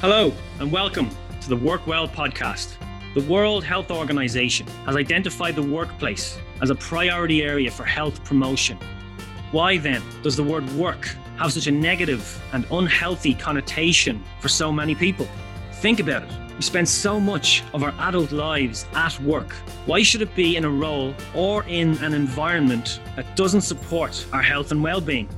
Hello, and welcome to the Work Well podcast. The World Health Organization has identified the workplace as a priority area for health promotion. Why then does the word work have such a negative and unhealthy connotation for so many people? Think about it. We spend so much of our adult lives at work. Why should it be in a role or in an environment that doesn't support our health and well being?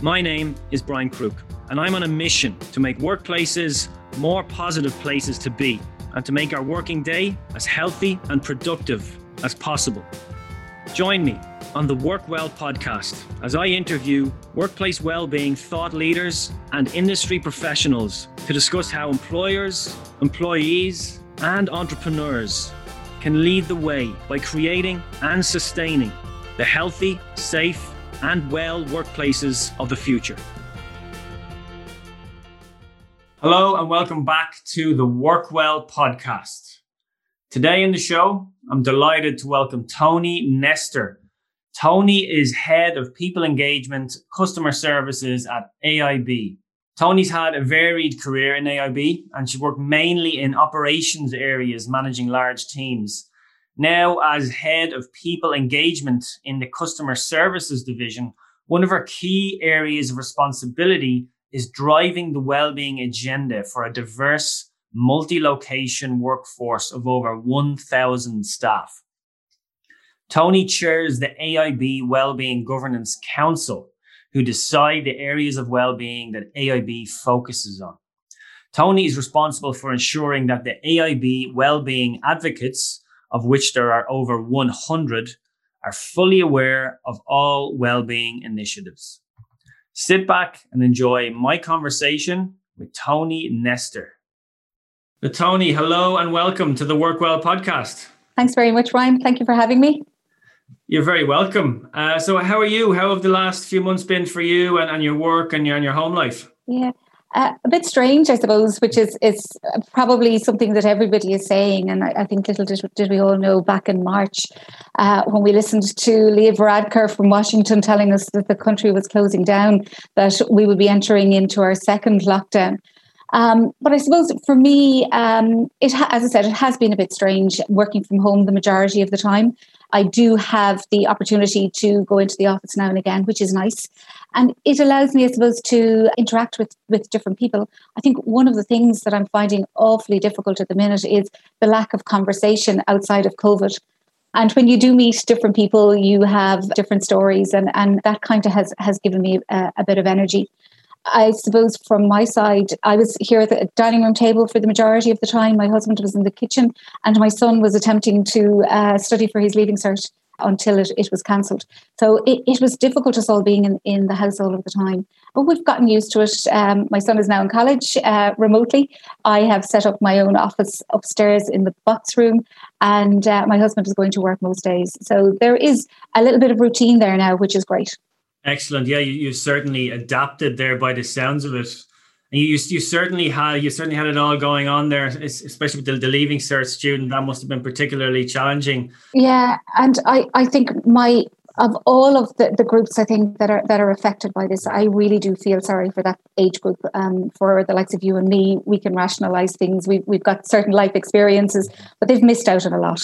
My name is Brian Crook and I'm on a mission to make workplaces more positive places to be and to make our working day as healthy and productive as possible. Join me on the Work Well podcast as I interview workplace well-being thought leaders and industry professionals to discuss how employers, employees, and entrepreneurs can lead the way by creating and sustaining the healthy, safe, and well workplaces of the future. Hello, and welcome back to the Work Well podcast. Today in the show, I'm delighted to welcome Toni Nestor. Toni is head of people engagement, customer services at AIB. Toni's had a varied career in AIB and she worked mainly in operations areas, managing large teams. Now, as head of people engagement in the customer services division, one of her key areas of responsibility is driving the well-being agenda for a diverse, multi-location workforce of over 1,000 staff. Toni chairs the AIB Wellbeing Governance Council, who decide the areas of well-being that AIB focuses on. Toni is responsible for ensuring that the AIB well-being advocates, of which there are over 100, are fully aware of all well-being initiatives. Sit back and enjoy my conversation with Toni Nestor. The Toni, hello and welcome to the Work Well podcast. Thanks very much, Brian. Thank you for having me. You're very welcome. Uh, so, how are you? How have the last few months been for you and, and your work and your, and your home life? Yeah, uh, a bit strange, I suppose, which is is probably something that everybody is saying. And I, I think little did, did, we all know back in March uh, when we listened to Leo Varadkar from Washington telling us that the country was closing down, that we would be entering into our second lockdown. Um, but I suppose for me, um, it ha- as I said, it has been a bit strange working from home the majority of the time. I do have the opportunity to go into the office now and again, which is nice. And it allows me, I suppose, to interact with, with different people. I think one of the things that I'm finding awfully difficult at the minute is the lack of conversation outside of COVID. And when you do meet different people, you have different stories, and, and that kind of has, has given me a, a bit of energy. I suppose from my side, I was here at the dining room table for the majority of the time. My husband was in the kitchen, and my son was attempting to uh, study for his leaving cert until it, it was cancelled. So it, it was difficult us all being in, in the house all of the time. But we've gotten used to it. Um, my son is now in college uh, remotely. I have set up my own office upstairs in the box room, and uh, my husband is going to work most days. So there is a little bit of routine there now, which is great. Excellent. Yeah, you, you certainly adapted there by the sounds of it. And you, you certainly had you certainly had it all going on there, especially with the, the leaving cert student. That must have been particularly challenging. Yeah, and I, I think my of all of the, the groups I think that are that are affected by this, I really do feel sorry for that age group. Um, for the likes of you and me, we can rationalize things. We've we've got certain life experiences, but they've missed out on a lot.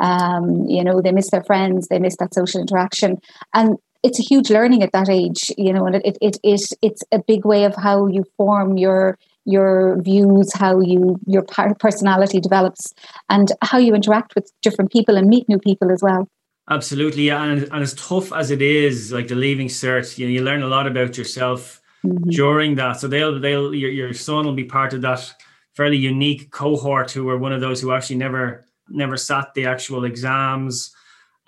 Um, you know, they miss their friends, they miss that social interaction, and it's a huge learning at that age, you know, and it, it, it, it it's a big way of how you form your your views, how you your personality develops, and how you interact with different people and meet new people as well. Absolutely, yeah, and, and as tough as it is, like the leaving cert, you know, you learn a lot about yourself mm-hmm. during that. So they'll they'll your, your son will be part of that fairly unique cohort who are one of those who actually never never sat the actual exams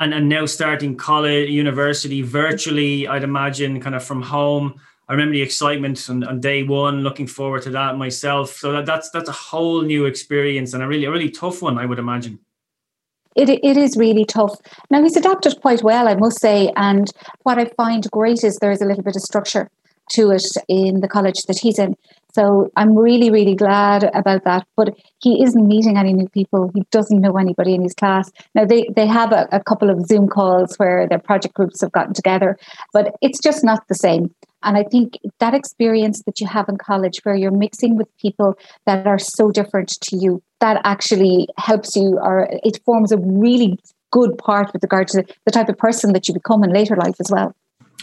and, and now starting college, university virtually, I'd imagine, kind of from home. I remember the excitement on, on day one, looking forward to that myself. So that, that's that's a whole new experience and a really a really tough one, I would imagine. It, it is really tough. Now he's adapted quite well, I must say. And what I find great is there is a little bit of structure to it in the college that he's in. So I'm really, really glad about that. But he isn't meeting any new people. He doesn't know anybody in his class. Now they, they have a, a couple of Zoom calls where their project groups have gotten together, but it's just not the same. And I think that experience that you have in college, where you're mixing with people that are so different to you, that actually helps you, or it forms a really good part with regard to the type of person that you become in later life as well.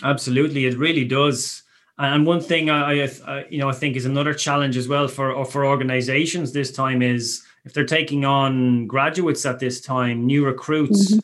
Absolutely, it really does. And one thing I, I, you know, I think is another challenge as well for for organizations this time is if they're taking on graduates at this time, new recruits. Mm-hmm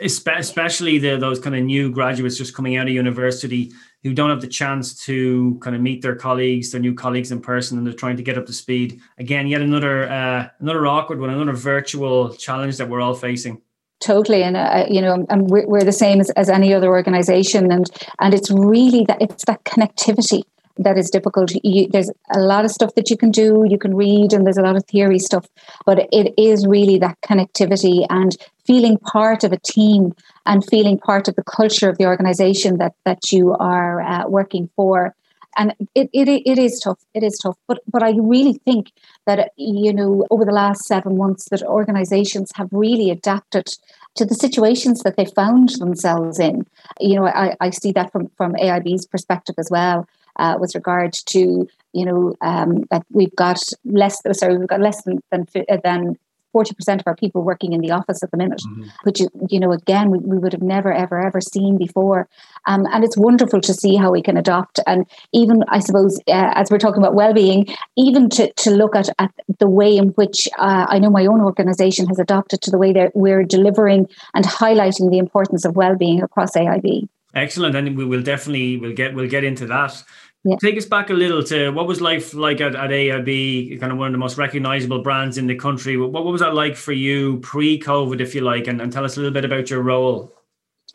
especially the, those kind of new graduates just coming out of university who don't have the chance to kind of meet their colleagues, their new colleagues in person, and they're trying to get up to speed. Again, yet another uh, another awkward one, another virtual challenge that we're all facing. Totally, and uh, you know, and we're, we're the same as, as any other organization, and and it's really that it's that connectivity that is difficult. You, there's a lot of stuff that you can do, you can read, and there's a lot of theory stuff, but it is really that connectivity and feeling part of a team and feeling part of the culture of the organization that that you are uh, working for. And it, it, it is tough. It is tough. But but I really think that you know over the last seven months that organizations have really adapted to the situations that they found themselves in. You know, I, I see that from, from AIB's perspective as well uh, with regard to you know um, that we've got less sorry we've got less than than, than 40% of our people working in the office at the minute, mm-hmm. which, you know, again, we, we would have never, ever, ever seen before. Um, and it's wonderful to see how we can adopt. And even, I suppose, uh, as we're talking about well-being, even to, to look at, at the way in which uh, I know my own organization has adopted to the way that we're delivering and highlighting the importance of well-being across AIB. Excellent, and we will definitely we'll get we'll get into that. Yeah. Take us back a little to what was life like at, at AIB, kind of one of the most recognizable brands in the country. What, what was that like for you pre COVID, if you like, and, and tell us a little bit about your role?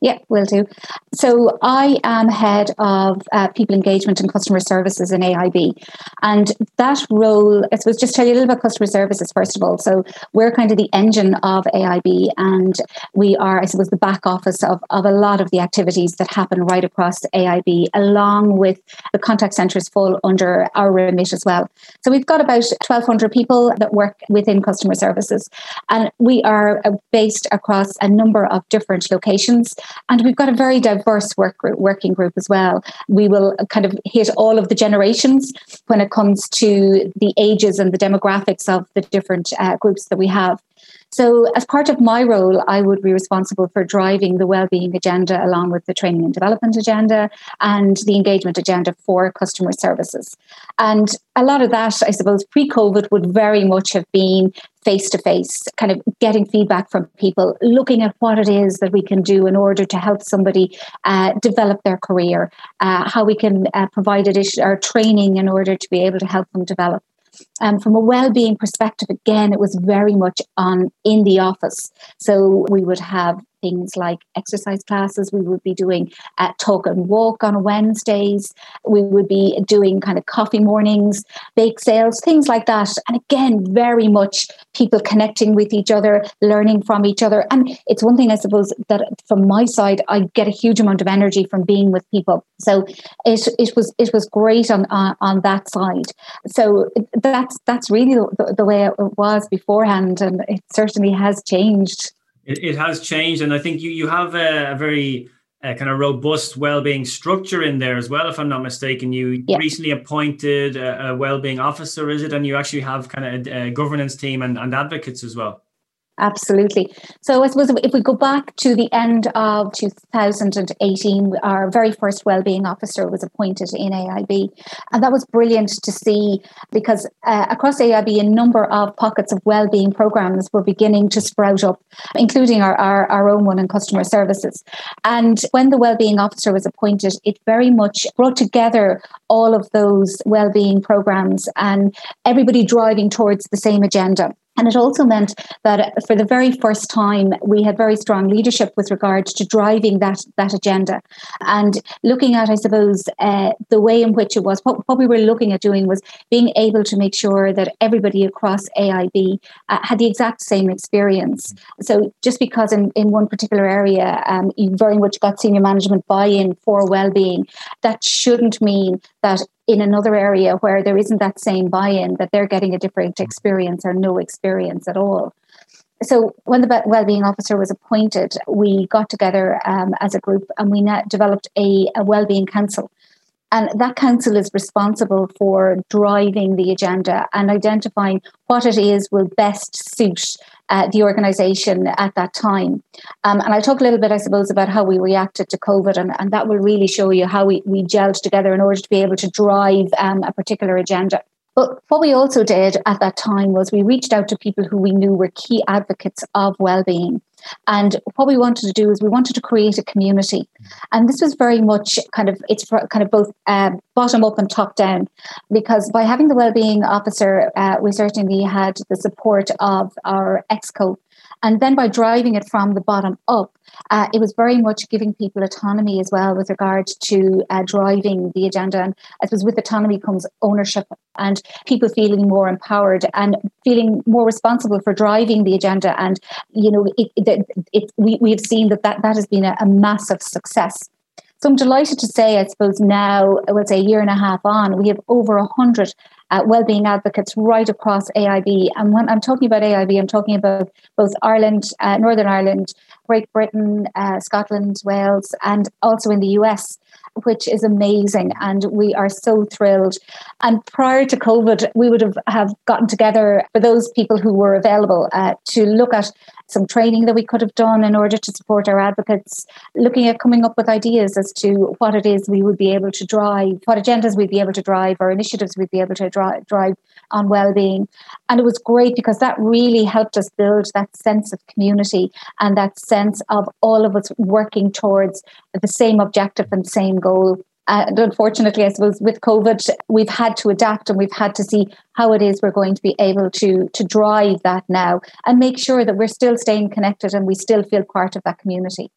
Yeah, will do. So I am head of uh, people engagement and customer services in AIB. And that role, I suppose, just tell you a little bit about customer services, first of all. So we're kind of the engine of AIB and we are, I suppose, the back office of, of a lot of the activities that happen right across AIB, along with the contact centres fall under our remit as well. So we've got about 1,200 people that work within customer services. And we are uh, based across a number of different locations. And we've got a very diverse work group, working group as well. We will kind of hit all of the generations when it comes to the ages and the demographics of the different uh, groups that we have. So, as part of my role, I would be responsible for driving the well-being agenda along with the training and development agenda and the engagement agenda for customer services. And a lot of that, I suppose, pre-COVID would very much have been face to face, kind of getting feedback from people, looking at what it is that we can do in order to help somebody uh, develop their career, uh, how we can uh, provide additional training in order to be able to help them develop. Um, from a well-being perspective, again, it was very much on in the office. So we would have things like exercise classes. We would be doing uh, talk and walk on Wednesdays. We would be doing kind of coffee mornings, bake sales, things like that. And again, very much people connecting with each other, learning from each other. And it's one thing I suppose that from my side, I get a huge amount of energy from being with people. So it it was it was great on on, on that side. So that's that's really the, the way it was beforehand, and it certainly has changed it, it has changed, and I think you you have a, a very uh, kind of robust well-being structure in there as well. If I'm not mistaken, you yeah. recently appointed a, a well-being officer, is it? And you actually have kind of a, a governance team and, and advocates as well. Absolutely. So I suppose if we go back to the end of 2018, our very first wellbeing officer was appointed in AIB, and that was brilliant to see because uh, across AIB, a number of pockets of wellbeing programs were beginning to sprout up, including our, our, our own one in customer services. And when the wellbeing officer was appointed, it very much brought together all of those wellbeing programs and everybody driving towards the same agenda. And it also meant that for the very first time, we had very strong leadership with regard to driving that, that agenda. And looking at, I suppose, uh, the way in which it was, what, what, we were looking at doing was being able to make sure that everybody across AIB uh, had the exact same experience. So just because in, in one particular area, um, you very much got senior management buy in for well-being, that shouldn't mean that in another area where there isn't that same buy-in that they're getting a different mm. experience or no experience at all so when the well-being officer was appointed we got together um, as a group and we developed a, a well-being council And that council is responsible for driving the agenda and identifying what it is will best suit uh, the organisation at that time. Um, and I'll talk a little bit, I suppose, about how we reacted to COVID, and, and that will really show you how we, we gelled together in order to be able to drive um, a particular agenda. But what we also did at that time was we reached out to people who we knew were key advocates of well-being. And what we wanted to do is we wanted to create a community. And this was very much kind of, it's kind of both um, bottom up and top down, because by having the well-being officer, uh, we certainly had the support of our EXCO and then by driving it from the bottom up, uh, it was very much giving people autonomy as well with regard to uh, driving the agenda. And I suppose with autonomy comes ownership and people feeling more empowered and feeling more responsible for driving the agenda. And, you know, it, it, it, we, we've seen that, that that has been a, a massive success. So I'm delighted to say, I suppose now, I would say a year and a half on, we have over a hundred uh, wellbeing advocates right across AIB. And when I'm talking about AIB, I'm talking about both Ireland, uh, Northern Ireland, Great Britain, uh, Scotland, Wales, and also in the US which is amazing. And we are so thrilled. And prior to COVID, we would have, have gotten together for those people who were available uh, to look at some training that we could have done in order to support our advocates, looking at coming up with ideas as to what it is we would be able to drive, what agendas we'd be able to drive, or initiatives we'd be able to drive, drive on well-being. And it was great because that really helped us build that sense of community and that sense of all of us working towards the same objective and same goal and unfortunately, I suppose with COVID, we've had to adapt and we've had to see how it is we're going to be able to to drive that now and make sure that we're still staying connected and we still feel part of that community.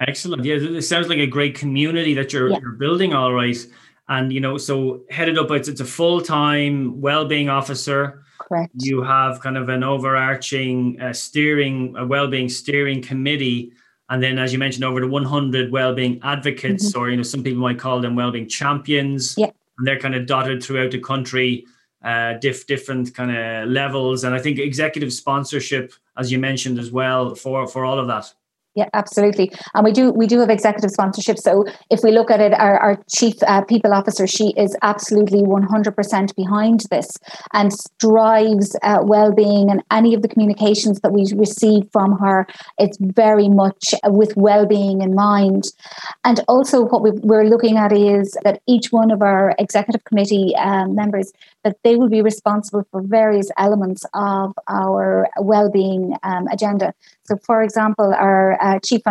Excellent. Yeah, it sounds like a great community that you're, yeah. you're building. All right, and you know, so headed up, it's it's a full time well being officer. Correct. You have kind of an overarching uh, steering, a well being steering committee and then, as you mentioned, over the 100 well-being advocates, mm-hmm. or you know, some people might call them well-being champions. Yeah. And they're kind of dotted throughout the country, uh, diff, different kind of levels. And I think executive sponsorship, as you mentioned as well, for for all of that. Yeah, absolutely. And we do we do have executive sponsorship. So if we look at it, our, our chief uh, people officer, she is absolutely 100% behind this and drives uh, well-being and any of the communications that we receive from her. It's very much with well-being in mind. And also what we, are looking at is that each one of our executive committee um, members, that they will be responsible for various elements of our well-being um, agenda. So, for example, our uh, chief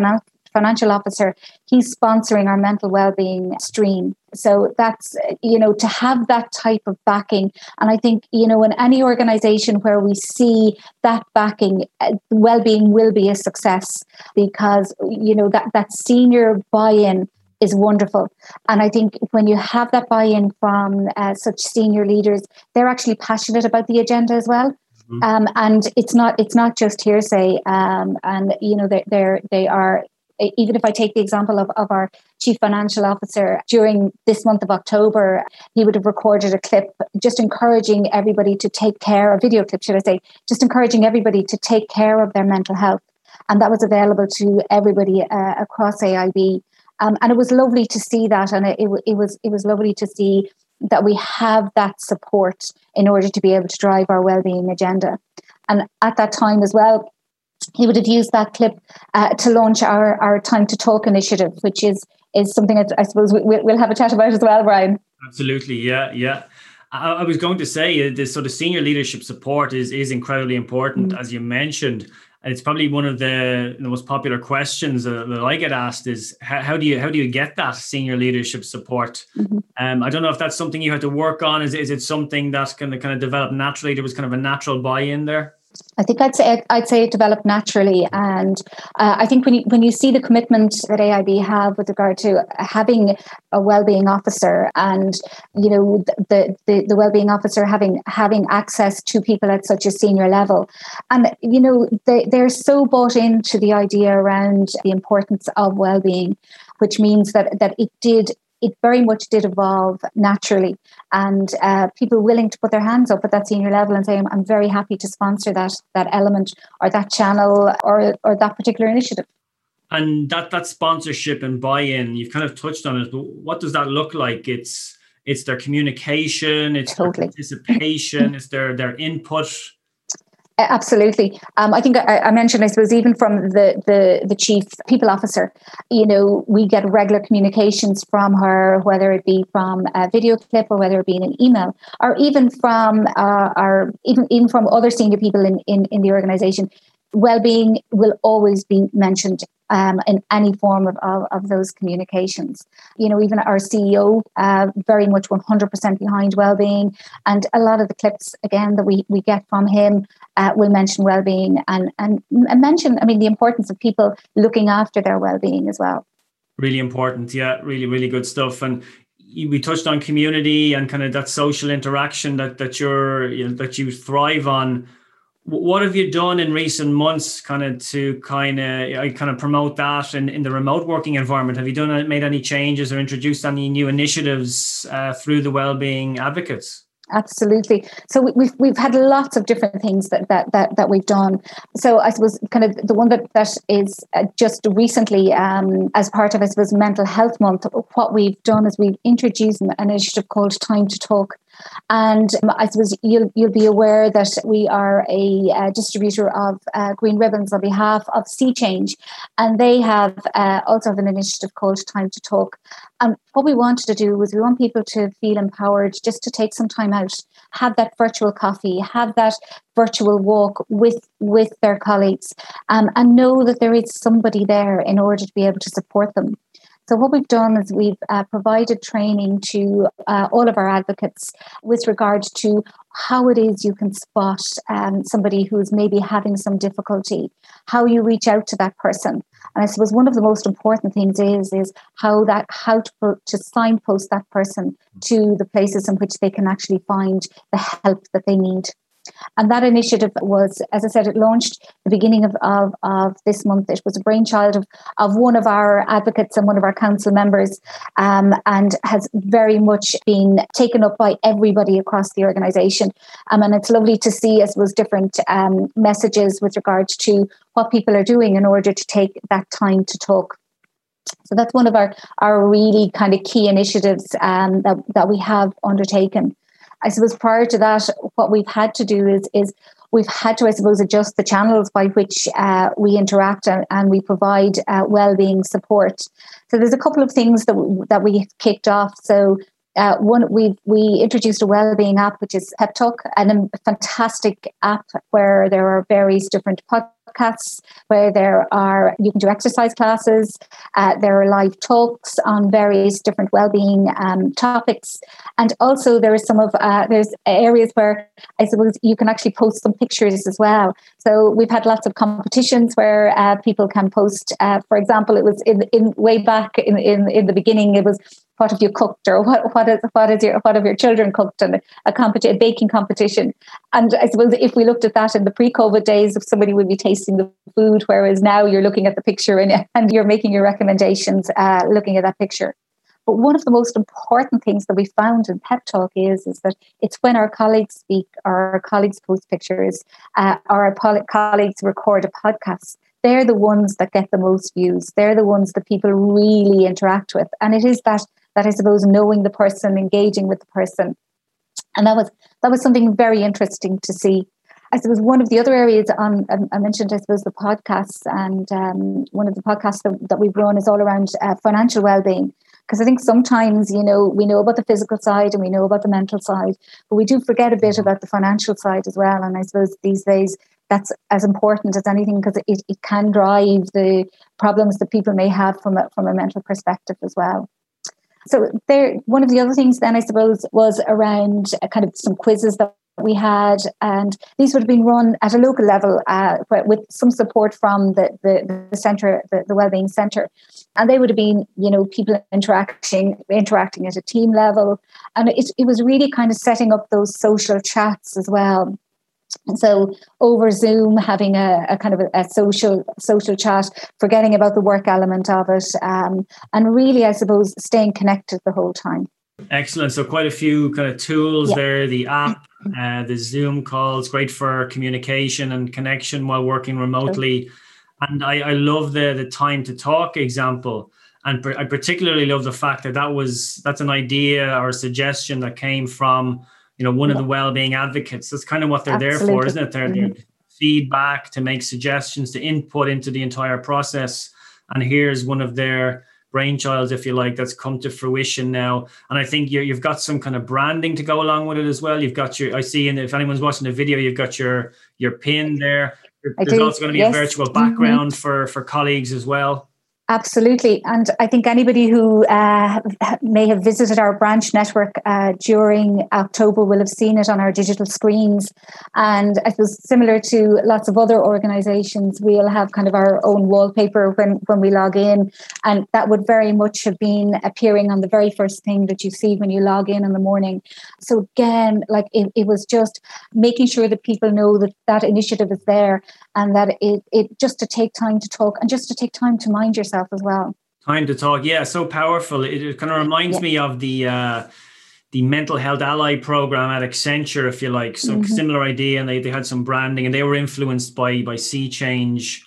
financial officer, he's sponsoring our mental well-being stream. So that's you know to have that type of backing, and I think you know in any organization where we see that backing, uh, well-being will be a success because you know that that senior buy-in is wonderful. And I think when you have that buy-in from uh, such senior leaders, they're actually passionate about the agenda as well. Mm-hmm. Um, and it's not it's not just hearsay. Um, and you know they they're they are even if I take the example of, of our chief financial officer during this month of October, he would have recorded a clip just encouraging everybody to take care, a video clip, should I say, just encouraging everybody to take care of their mental health. And that was available to everybody uh, across AIB. Um, and it was lovely to see that. And it, it, it, was, it was lovely to see that we have that support in order to be able to drive our well-being agenda. And at that time as well, he would have used that clip uh, to launch our, our Time to Talk initiative, which is is something that I suppose we, we'll have a chat about as well, Brian. Absolutely, yeah, yeah. I, I was going to say uh, this sort of senior leadership support is is incredibly important, mm-hmm. as you mentioned. It's probably one of the, the most popular questions that, that, I get asked is how, how, do you how do you get that senior leadership support? Mm-hmm. Um, I don't know if that's something you had to work on. Is is it something that's going to kind of develop naturally? There was kind of a natural buy-in there. I think I'd say I'd say it developed naturally, and uh, I think when you when you see the commitment that AIB have with regard to having a well-being officer, and you know the the, the well-being officer having having access to people at such a senior level, and you know they they're so bought into the idea around the importance of well-being, which means that that it did it very much did evolve naturally and uh, people willing to put their hands up at that senior level and say I'm, I'm, very happy to sponsor that that element or that channel or or that particular initiative And that that sponsorship and buy-in, you've kind of touched on it. But what does that look like? It's it's their communication, it's totally. their participation, it's their their input. Absolutely. Um, I think I, I, mentioned, I suppose, even from the, the, the chief people officer, you know, we get regular communications from her, whether it be from a video clip or whether it be in an email, or even from uh, our even even from other senior people in, in, in the organization. Well-being will always be mentioned um, in any form of, of, of, those communications. You know, even our CEO, uh, very much 100% behind well-being. And a lot of the clips, again, that we, we get from him uh, will mention well-being and, and, and mention, I mean, the importance of people looking after their well-being as well. Really important. Yeah, really, really good stuff. And we touched on community and kind of that social interaction that that you're you know, that you thrive on what have you done in recent months kind of to kind of kind of promote that in, in the remote working environment? Have you done made any changes or introduced any new initiatives uh, through the well-being advocates? Absolutely. So we, we've we've had lots of different things that that that, that we've done. So i suppose kind of the one that that is uh, just recently um, as part of i suppose mental health month what we've done is we've introduced an initiative called time to talk and um, I suppose you'll you'll be aware that we are a, a distributor of uh, green ribbons on behalf of See Change, and they have uh, also have an initiative called Time to Talk. And what we wanted to do was we want people to feel empowered just to take some time out, have that virtual coffee, have that virtual walk with with their colleagues, um, and know that there is somebody there in order to be able to support them. So, what we've done is we've uh, provided training to uh, all of our advocates with regard to how it is you can spot um, somebody who's maybe having some difficulty, how you reach out to that person. And I suppose one of the most important things is is how that how to, to signpost that person to the places in which they can actually find the help that they need. And that initiative was, as I said, it launched the beginning of, of, of this month. It was a brainchild of, of one of our advocates and one of our council members, um, and has very much been taken up by everybody across the organisation. Um, and it's lovely to see, as was different um, messages with regards to what people are doing in order to take that time to talk. So that's one of our, our really kind of key initiatives um, that, that we have undertaken. I suppose prior to that, what we've had to do is is we've had to, I suppose, adjust the channels by which uh, we interact and, and we provide uh, well-being support. So there's a couple of things that that we kicked off. So uh, one we we introduced a well-being app which is Pep Talk, and a fantastic app where there are various different podcasts where there are you can do exercise classes uh, there are live talks on various different well-being um, topics. And also there is some of uh, there's areas where i suppose you can actually post some pictures as well. So we've had lots of competitions where uh, people can post uh, for example it was in, in way back in, in, in the beginning it was what have you cooked or what what is what is your what have your children cooked and a competition a baking competition and i suppose if we looked at that in the pre-covid days if somebody would be tasting the food whereas now you're looking at the picture and, and you're making your recommendations uh, looking at that picture but one of the most important things that we found in pep talk is is that it's when our colleagues speak or our colleagues post pictures uh, or our colleagues record a podcast they're the ones that get the most views. They're the ones that people really interact with. And it is that that I suppose knowing the person, engaging with the person. And that was that was something very interesting to see. I suppose one of the other areas on um, I mentioned, I suppose, the podcasts, and um, one of the podcasts that, that we've run is all around uh, financial well-being. Because I think sometimes, you know, we know about the physical side and we know about the mental side, but we do forget a bit mm-hmm. about the financial side as well. And I suppose these days that's as important as anything because it, it can drive the problems that people may have from a, from a mental perspective as well. So there, one of the other things then I suppose was around kind of some quizzes that we had, and these would have been run at a local level uh, with some support from the the, the centre, the, the wellbeing centre, and they would have been, you know, people interacting interacting at a team level, and it, it was really kind of setting up those social chats as well. And so over Zoom, having a, a kind of a, a, social social chat, forgetting about the work element of it, um, and really, I suppose, staying connected the whole time. Excellent. So quite a few kind of tools yeah. there. The app, uh, the Zoom calls, great for communication and connection while working remotely. And I, I love the the time to talk example. And I particularly love the fact that that was that's an idea or a suggestion that came from you know one yeah. of the well-being advocates. That's kind of what they're Absolutely. there for, isn't it? They're, mm-hmm. feedback to make suggestions to input into the entire process. And here's one of their brainchild, if you like, that's come to fruition now. And I think you have got some kind of branding to go along with it as well. You've got your, I see, and if anyone's watching the video, you've got your your pin there. There's also going to be yes. a virtual mm-hmm. background mm-hmm. for for colleagues as well. Absolutely. And I think anybody who uh, may have visited our branch network uh, during October will have seen it on our digital screens. And I suppose similar to lots of other organizations, we'll have kind of our own wallpaper when, when we log in. And that would very much have been appearing on the very first thing that you see when you log in in the morning. So again, like it, it was just making sure that people know that that initiative is there and that it, it just to take time to talk and just to take time to mind yourself as well. Time to talk, yeah, so powerful. It, it kind of reminds yeah. me of the uh, the mental health ally program at Accenture, if you like. So mm-hmm. similar idea, and they, they had some branding, and they were influenced by by See Change,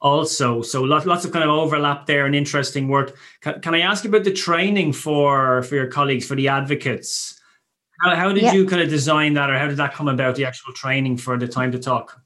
also. So lots lots of kind of overlap there and interesting work. Can, can I ask about the training for for your colleagues for the advocates? How, how did yeah. you kind of design that, or how did that come about? The actual training for the time to talk.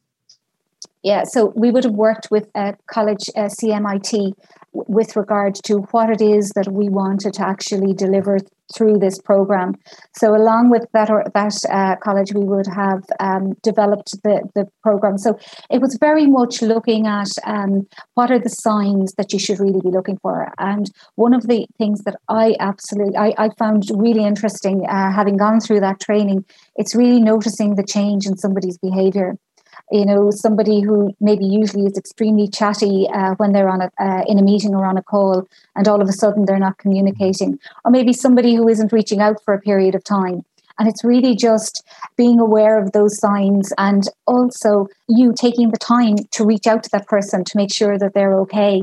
Yeah, so we would have worked with a college uh, CMIT with regard to what it is that we wanted to actually deliver through this program. So, along with that, or that uh, college, we would have um, developed the the program. So, it was very much looking at um, what are the signs that you should really be looking for. And one of the things that I absolutely I, I found really interesting, uh, having gone through that training, it's really noticing the change in somebody's behaviour you know somebody who maybe usually is extremely chatty uh, when they're on a uh, in a meeting or on a call and all of a sudden they're not communicating. Or maybe somebody who isn't reaching out for a period of time. And it's really just being aware of those signs and also you taking the time to reach out to that person to make sure that they're okay.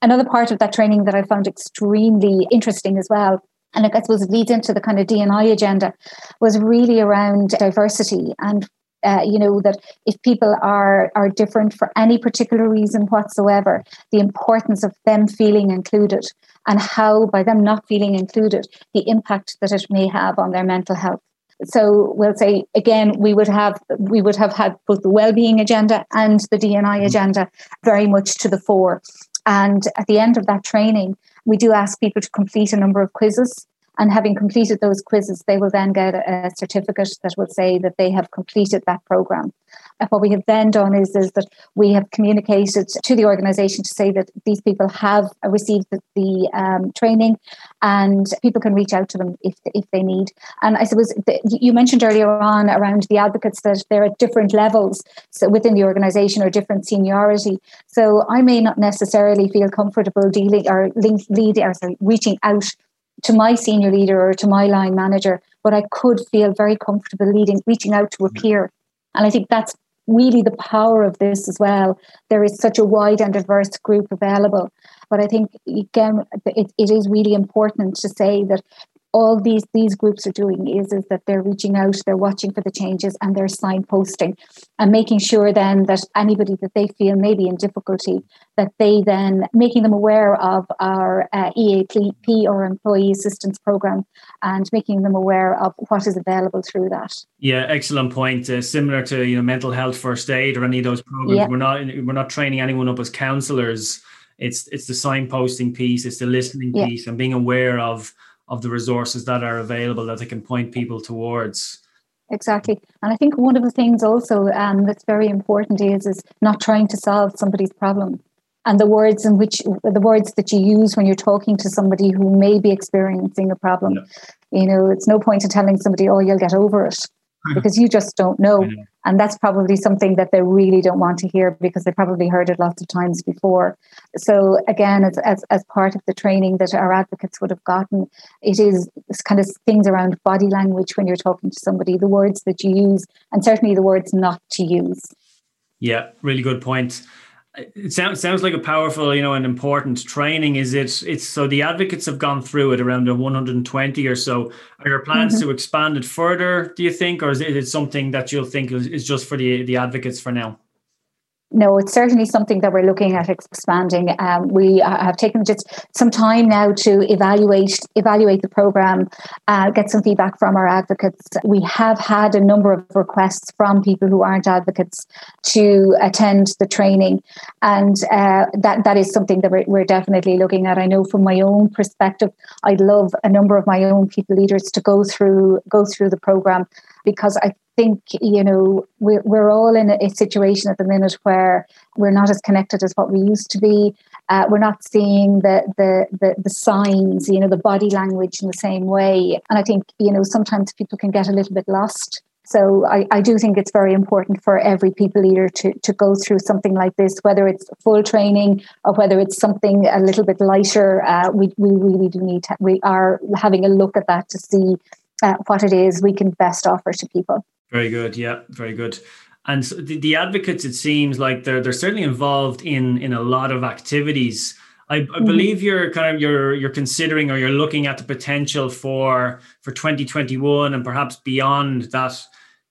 Another part of that training that i found extremely interesting as well and I suppose it leads into the kind of DNI agenda, was really around diversity and uh, you know that if people are are different for any particular reason whatsoever the importance of them feeling included and how by them not feeling included the impact that it may have on their mental health. So we'll say again we would have we would have had both the well-being agenda and the dni mm-hmm. agenda very much to the fore. And at the end of that training we do ask people to complete a number of quizzes and having completed those quizzes, they will then get a certificate that will say that they have completed that program. And what we have then done is, is that we have communicated to the organisation to say that these people have received the, the um, training and people can reach out to them if, if they need. And I suppose the, you mentioned earlier on around the advocates that they're at different levels so within the organisation or different seniority. So I may not necessarily feel comfortable dealing or link, lead or sorry, reaching out to my senior leader or to my line manager, but I could feel very comfortable leading, reaching out to a mm-hmm. peer. And I think that's really the power of this as well. There is such a wide and diverse group available. But I think, again, it, it is really important to say that all these these groups are doing is is that they're reaching out they're watching for the changes and they're signposting and making sure then that anybody that they feel may be in difficulty that they then making them aware of our uh, EAP or employee assistance program and making them aware of what is available through that. Yeah, excellent point. Uh, similar to you know mental health first aid or any of those programs, yeah. we're not we're not training anyone up as counselors. It's it's the signposting piece, it's the listening yeah. piece, and being aware of of the resources that are available that they can point people towards. Exactly. And i think one of the things also um, that's very important is is not trying to solve somebody's problem. And the words in which the words that you use when you're talking to somebody who may be experiencing a problem. Yeah. you know it's no point in telling somebody oh you'll get over it Mm-hmm. because you just don't know. Mm-hmm. And that's probably something that they really don't want to hear because they probably heard it lots of times before. So again, as, as, as part of the training that our advocates would have gotten, it is kind of things around body language when you're talking to somebody, the words that you use, and certainly the words not to use. Yeah, really good point it sounds sounds like a powerful, you know, and important training. Is it? It's so the advocates have gone through it around 120 or so. Are there plans mm-hmm. to expand it further? Do you think, or is it something that you'll think is, is just for the the advocates for now? No, it's certainly something that we're looking at expanding. Um, we have taken just some time now to evaluate evaluate the program, uh, get some feedback from our advocates. We have had a number of requests from people who aren't advocates to attend the training, and uh, that that is something that we're, we're definitely looking at. I know from my own perspective, I'd love a number of my own people leaders to go through go through the program because I think you know we're, we're all in a, situation at the minute where we're not as connected as what we used to be. Uh, we're not seeing the, the, the the signs you know the body language in the same way. And i think you know sometimes people can get a little bit lost. So I, I do think it's very important for every people leader to, to go through something like this, whether it's full training or whether it's something a little bit lighter. Uh, we, we really do need to, we are having a look at that to see uh, what it is we can best offer to people. Very good. Yeah, very good. And so the, the, advocates, it seems like they're they're certainly involved in in a lot of activities. I, I mm-hmm. believe you're kind of you're you're considering or you're looking at the potential for for 2021 and perhaps beyond that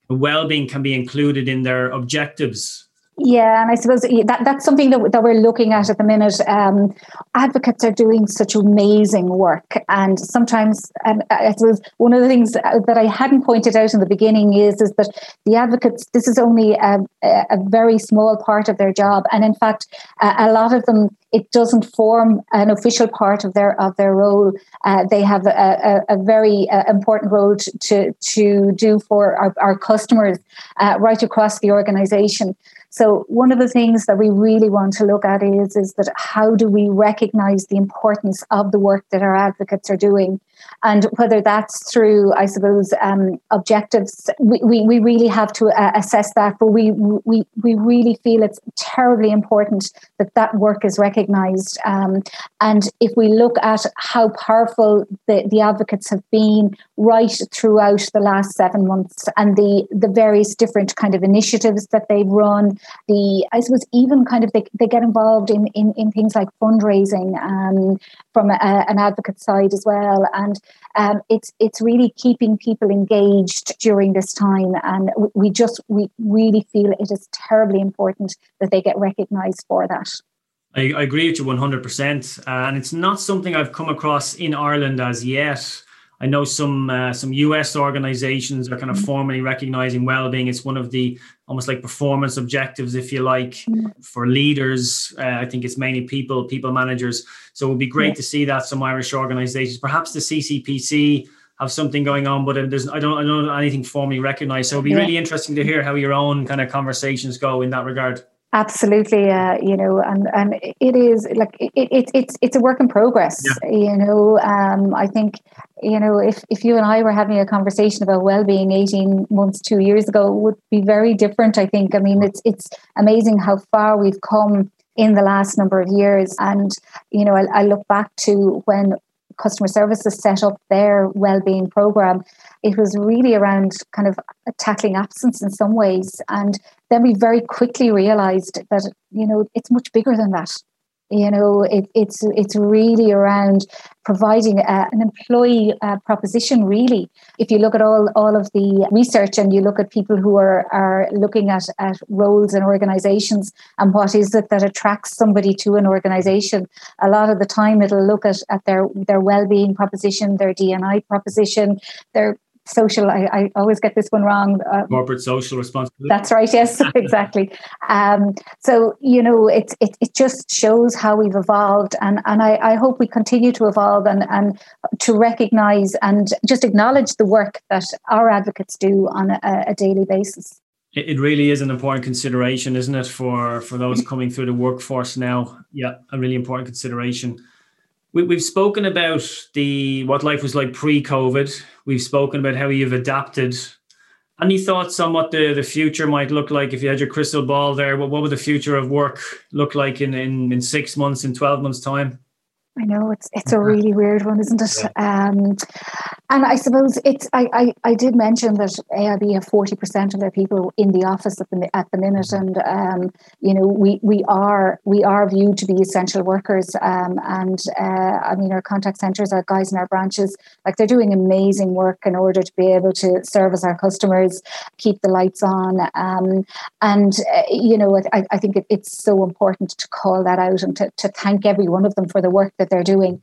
well-being can be included in their objectives yeah, and I suppose that that's something that, that we're looking at at the minute. Um, advocates are doing such amazing work, and sometimes, and I suppose one of the things that I hadn't pointed out in the beginning is is that the advocates this is only a, a very small part of their job, and in fact, a, a lot of them it doesn't form an official part of their of their role. Uh, they have a, a, a very uh, important role to, to, do for our, our customers uh, right across the organization. So one of the things that we really want to look at is, is that how do we recognize the importance of the work that our advocates are doing? And whether that's through, I suppose, um, objectives, we, we, we, really have to uh, assess that. But we, we, we really feel it's terribly important that that work is recognized. Um, and if we look at how powerful the, the advocates have been right throughout the last seven months and the, the various different kind of initiatives that they've run, the, I suppose, even kind of they, they get involved in, in, in things like fundraising um, from a, an advocate side as well. And um, it's it's really keeping people engaged during this time, and we just we really feel it is terribly important that they get recognised for that. I, I, agree with you one hundred percent, uh, and it's not something I've come across in Ireland as yet. I know some uh, some US organizations are kind of mm-hmm. formally recognizing well-being. It's one of the almost like performance objectives, if you like, mm-hmm. for leaders. Uh, I think it's mainly people, people managers. So it would be great to see that some Irish organizations, perhaps the CCPC, have something going on, but there's I don't I don't know anything formally recognized. So it'd be really interesting to hear how your own kind of conversations go in that regard. Absolutely, uh, you know, and and it is like it, it, it's it's a work in progress. Yeah. You know, um, I think you know if if you and I were having a conversation about well-being eighteen months, two years ago, it would be very different. I think. I mean, it's it's amazing how far we've come in the last number of years, and you know, I, I look back to when customer services set up their well-being program it was really around kind of tackling absence in some ways. And then we very quickly realized that you know it's much bigger than that. You know it, it's it's really around providing a, an employee uh, proposition really. If you look at all all of the research and you look at people who are are looking at at roles and organizations and what is it that attracts somebody to an organization a lot of the time it'll look at at their their well-being proposition their dni proposition their social I, I always get this one wrong uh, corporate social responsibility. That's right yes exactly. Um, so you know it, it it just shows how we've evolved and and I, I hope we continue to evolve and and to recognize and just acknowledge the work that our advocates do on a, a daily basis. It really is an important consideration isn't it for for those coming through the workforce now? Yeah a really important consideration we, have spoken about the what life was like pre-COVID. We've spoken about how you've adapted. Any thoughts on what the, the future might look like if you had your crystal ball there? What, what would the future of work look like in, in, in six months, in 12 months' time? I know it's it's a really weird one, isn't it? Yeah. Um, And I suppose it's I, I, I did mention that AIB have forty percent of their people in the office at the at the minute, and um, you know we we are we are viewed to be essential workers, um, and uh, I mean our contact centres, our guys in our branches, like they're doing amazing work in order to be able to service our customers, keep the lights on, um, and uh, you know I, I think it, it's so important to call that out and to, to thank every one of them for the work that they're doing.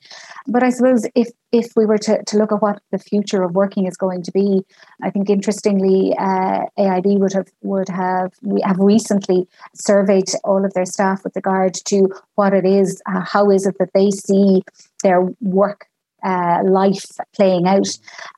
But I suppose if if we were to, to look at what the future of working is going to be, I think interestingly, uh, AIB would have would have we have recently surveyed all of their staff with regard to what it is, uh, how is it that they see their work uh, life playing out.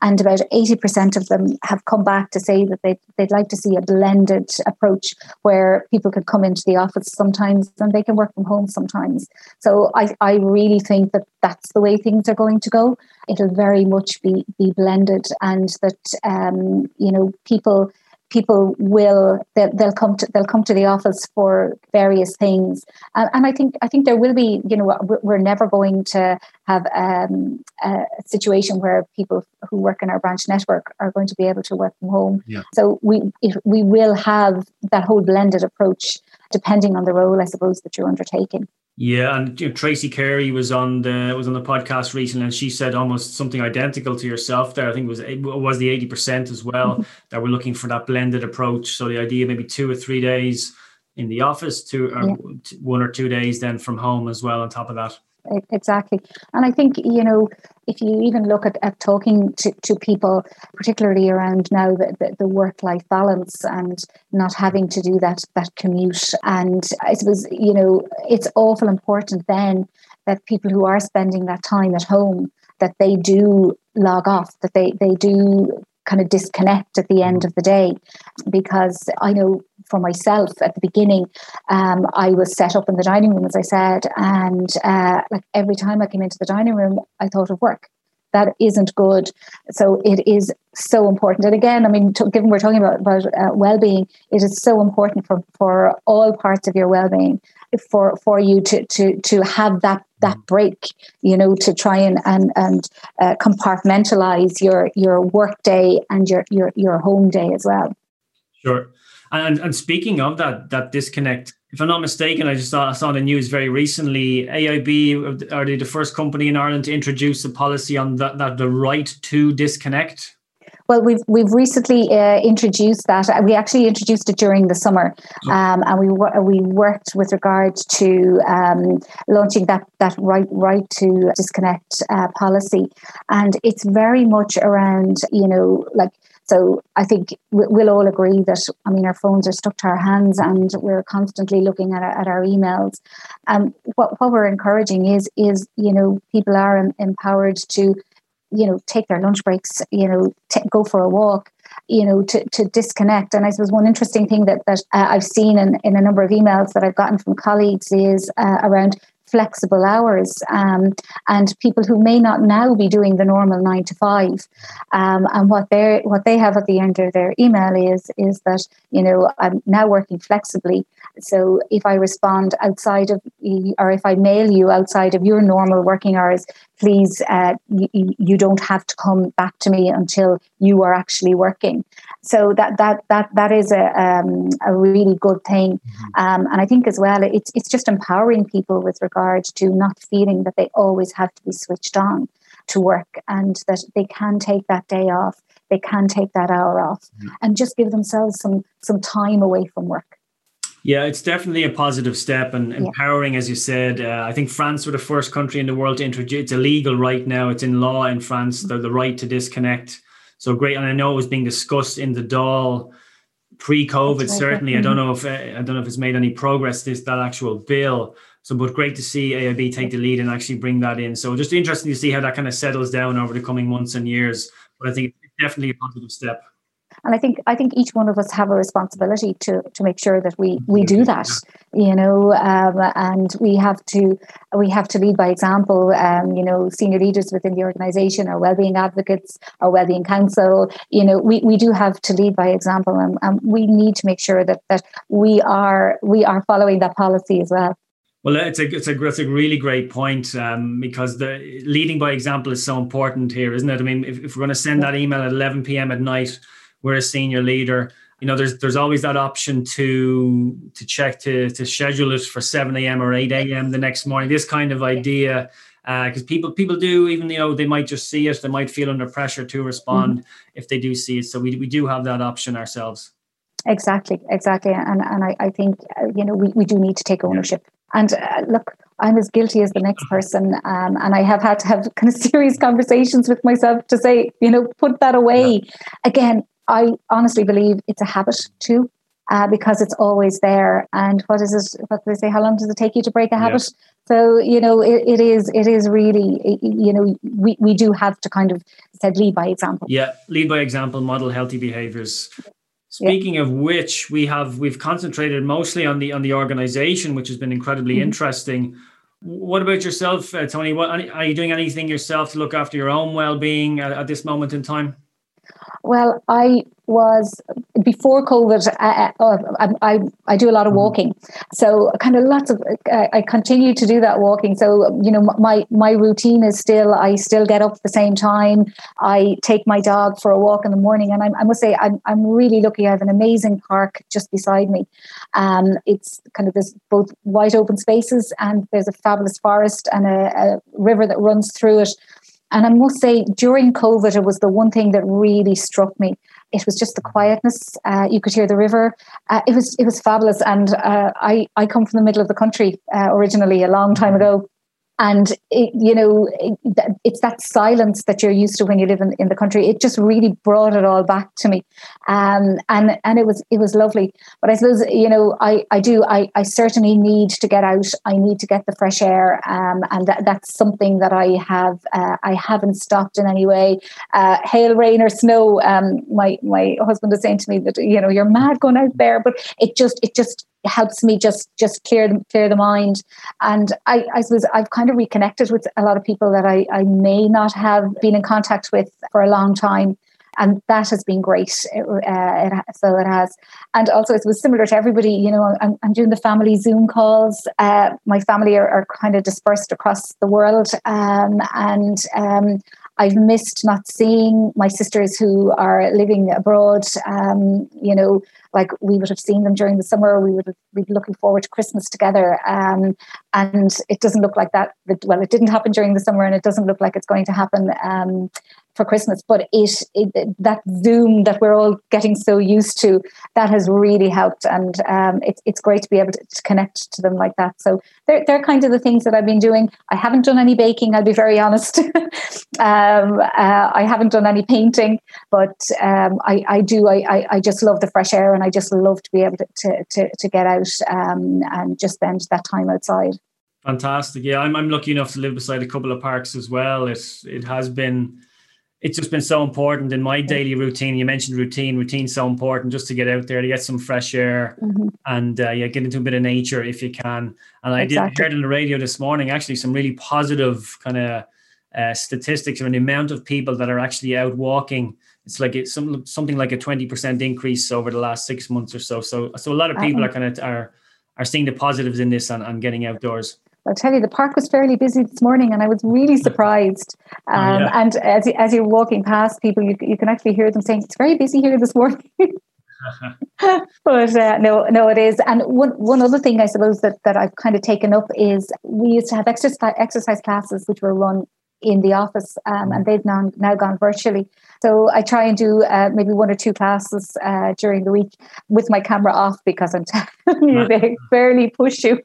And about 80% of them have come back to say that they'd, they'd like to see a blended approach where people could come into the office sometimes and they can work from home sometimes. So I, I really think that that's the way things are going to go. It'll very much be, be blended and that, um, you know, people people will they'll, they'll, come to they'll come to the office for various things. And, and i think i think there will be you know we're never going to have um, a situation where people who work in our branch network are going to be able to work from home. Yeah. so we we will have that whole blended approach depending on the role i suppose that you're undertaking yeah, and you know, Tracy Carey was on the was on the podcast recently, and she said almost something identical to yourself. There, I think it was it was the eighty percent as well mm-hmm. that we're looking for that blended approach. So the idea maybe two or three days in the office, two or yeah. one or two days then from home as well. On top of that, exactly and i think you know if you even look at, at talking to, to people particularly around now the, the, the work-life balance and not having to do that that commute. And i suppose you know it's awful important then that people who are spending that time at home that they do log off that they they do kind of disconnect at the end mm-hmm. of the day. Because I know for myself at the beginning, um, I was set up in the dining room, as I said, and uh, like every time I came into the dining room, I thought of work. That isn't good. So it is so important. And again, I mean, t- given we're talking about, about uh, well-being, it is so important for, for all parts of your well-being for for you to to to have that that break you know to try and and and uh, compartmentalize your your work day and your your your home day as well sure and and speaking of that that disconnect, if I'm not mistaken, I just saw, I saw the news very recently. AIB are they the first company in Ireland to introduce a policy on that, that the right to disconnect? Well, we've we've recently uh, introduced that. We actually introduced it during the summer, um, and we we worked with regard to um, launching that that right right to disconnect uh, policy, and it's very much around you know like so I think we'll all agree that, I mean, our phones are stuck to our hands and we're constantly looking at our, at our emails. Um, what, what we're encouraging is, is, you know, people are empowered to, you know, take their lunch breaks, you know, t- go for a walk, you know, to, to disconnect. And I suppose one interesting thing that, that uh, I've seen in, in a number of emails that I've gotten from colleagues is uh, around flexible hours um, and people who may not now be doing the normal nine to five. Um, and what they what they have at the end of their email is is that you know I'm now working flexibly. So if I respond outside of or if I mail you outside of your normal working hours, please uh, you, you don't have to come back to me until you are actually working so that that that that is a um, a really good thing mm-hmm. um, and I think as well it's it's just empowering people with regard to not feeling that they always have to be switched on to work and that they can take that day off they can take that hour off mm-hmm. and just give themselves some some time away from work yeah, it's definitely a positive step and empowering, yeah. as you said. Uh, I think France were the first country in the world to introduce. It's illegal right now. It's in law in France. The, the right to disconnect. So great, and I know it was being discussed in the Dáil pre-COVID. Certainly, mm-hmm. I don't know if uh, I don't know if it's made any progress. This that actual bill. So, but great to see AIB take the lead and actually bring that in. So, just interesting to see how that kind of settles down over the coming months and years. But I think it's definitely a positive step and i think i think each one of us have a responsibility to to make sure that we we do that you know um, and we have to we have to lead by example um, you know senior leaders within the organization our well-being advocates our well-being council you know we, we do have to lead by example and, and we need to make sure that that we are we are following that policy as well Well, it's a it's a it's a really great point um, because the leading by example is so important here, isn't it? I mean, if, if we're going to send that email at 11 p.m. at night, we're a senior leader. You know, there's there's always that option to to check to to schedule it for 7 a.m. or 8 a.m. the next morning. This kind of idea because uh, people people do even you know they might just see it they might feel under pressure to respond mm-hmm. if they do see it so we, we do have that option ourselves exactly exactly and and i, I think uh, you know we, we do need to take ownership and uh, look i'm as guilty as the next person um, and i have had to have kind of serious conversations with myself to say you know put that away yeah. again i honestly believe it's a habit too uh, because it's always there. And what is it? What do they say? How long does it take you to break a habit? Yes. So you know, it, it is. It is really. You know, we, we do have to kind of said lead by example. Yeah, lead by example. Model healthy behaviors. Speaking yeah. of which, we have we've concentrated mostly on the on the organization, which has been incredibly mm-hmm. interesting. What about yourself, uh, Toni? What are you doing anything yourself to look after your own well being at, at this moment in time? Well, I was before COVID. I, I, I, do a lot of mm-hmm. walking, so kind of lots of. I continue to do that walking. So you know, my my routine is still. I still get up at the same time. I take my dog for a walk in the morning, and I, I must say I'm I'm really lucky. I have an amazing park just beside me. Um, it's kind of this both wide open spaces, and there's a fabulous forest and a, a river that runs through it. And I must say, during COVID, it was the one thing that really struck me. It was just the quietness. Uh, you could hear the river. Uh, it was it was fabulous. And uh, I I come from the middle of the country uh, originally a long time ago, and it, you know it, it's that silence that you're used to when you live in, in the country. It just really brought it all back to me. Um, and and it was it was lovely. But i suppose you know i i do i i certainly need to get out. I need to get the fresh air. Um, and that, that's something that i have uh, i haven't stopped in any way. Uh, hail rain or snow um, my my husband is saying to me that you know you're mad going out there. But it just it just helps me just just clear clear the mind. And I, I suppose I've kind of reconnected with a lot of people that I, I may not have been in contact with for a long time. And that has been great. Uh, it, so it has. And also it was similar to everybody you know i'm, I'm doing the family zoom calls. Uh, my family are, are, kind of dispersed across the world. Um, and um, I've missed not seeing my sisters who are living abroad. Um, you know, like we would have seen them during the summer. We would be looking forward to Christmas together. Um, and it doesn't look like that. Well, it didn't happen during the summer, and it doesn't look like it's going to happen um, for Christmas. But it, it, that Zoom that we're all getting so used to that has really helped, and um, it's it's great to be able to, to, connect to them like that. So they're they're kind of the things that I've been doing. I haven't done any baking. I'll be very honest. um, uh, I haven't done any painting, but um, I I do. I, I just love the fresh air, and I just love to be able to to to, to get out um, and just spend that time outside. Fantastic. Yeah, I'm I'm lucky enough to live beside a couple of parks as well. It's it has been it's just been so important in my daily routine. You mentioned routine. Routine's so important just to get out there to get some fresh air mm-hmm. and uh, yeah, get into a bit of nature if you can. And I exactly. did heard on the radio this morning actually some really positive kind of uh, statistics on the amount of people that are actually out walking. It's like it's some, something like a twenty percent increase over the last six months or so. So so a lot of people uh-huh. are kind of are are seeing the positives in this and, and getting outdoors. I'll tell you, the park was fairly busy this morning, and I was really surprised. Oh, um, oh, yeah. And as as you're walking past people, you you can actually hear them saying, "It's very busy here this morning." but uh, no, no, it is. And one one other thing I suppose that that I've kind of taken up is we used to have exercise exercise classes which were run in the office, um, and they've now now gone virtually. So I try and do uh, maybe one or two classes uh, during the week with my camera off because I'm telling you they barely push you.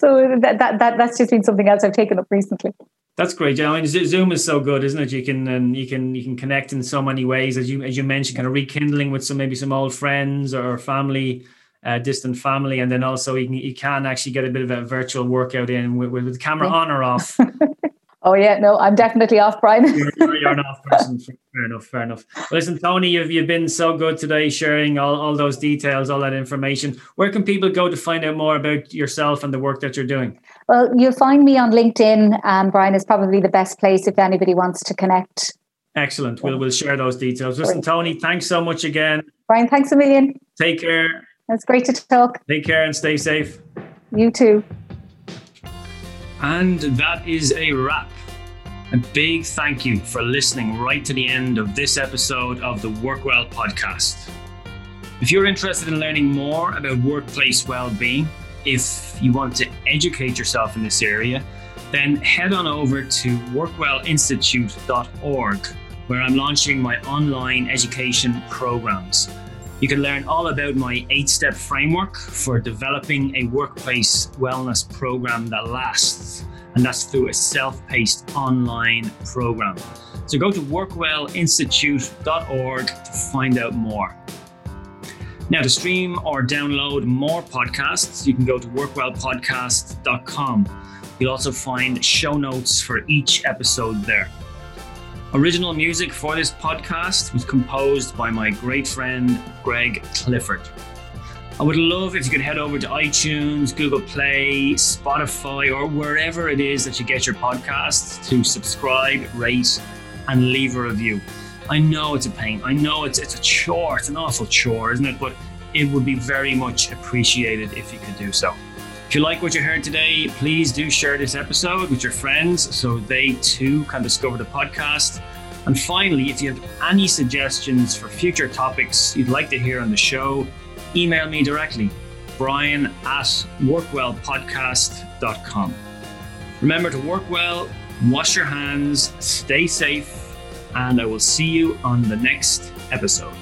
So that, that that that's just been something else I've taken up recently. That's great. Yeah, I mean, Zoom is so good, isn't it? You can and you can you can connect in so many ways, as you as you mentioned, kind of rekindling with some maybe some old friends or family, uh, distant family, and then also you can you can actually get a bit of a virtual workout in with, with the camera yeah. on or off. Oh yeah, no, I'm definitely off, Brian. you're, you're, an off person. Fair enough. Fair enough. Well, listen, Toni, you've you've been so good today, sharing all, all those details, all that information. Where can people go to find out more about yourself and the work that you're doing? Well, you'll find me on LinkedIn. Um, Brian is probably the best place if anybody wants to connect. Excellent. We'll we'll share those details. Listen, Toni, thanks so much again. Brian, thanks a million. Take care. It's great to talk. Take care and stay safe. You too. And that is a wrap. A big thank you for listening right to the end of this episode of the Workwell podcast. If you're interested in learning more about workplace well-being, if you want to educate yourself in this area, then head on over to workwellinstitute.org, where I'm launching my online education programs. You can learn all about my eight step framework for developing a workplace wellness program that lasts, and that's through a self paced online program. So go to workwellinstitute.org to find out more. Now, to stream or download more podcasts, you can go to workwellpodcast.com. You'll also find show notes for each episode there. Original music for this podcast was composed by my great friend Greg Clifford. I would love if you could head over to iTunes, Google Play, Spotify, or wherever it is that you get your podcasts to subscribe, rate, and leave a review. I know it's a pain. I know it's it's a chore. It's an awful chore, isn't it? But it would be very much appreciated if you could do so. If you like what you heard today, please do share this episode with your friends so they too can discover the podcast. And finally, if you have any suggestions for future topics you'd like to hear on the show, email me directly, brian at workwellpodcast.com. Remember to work well, wash your hands, stay safe, and I will see you on the next episode.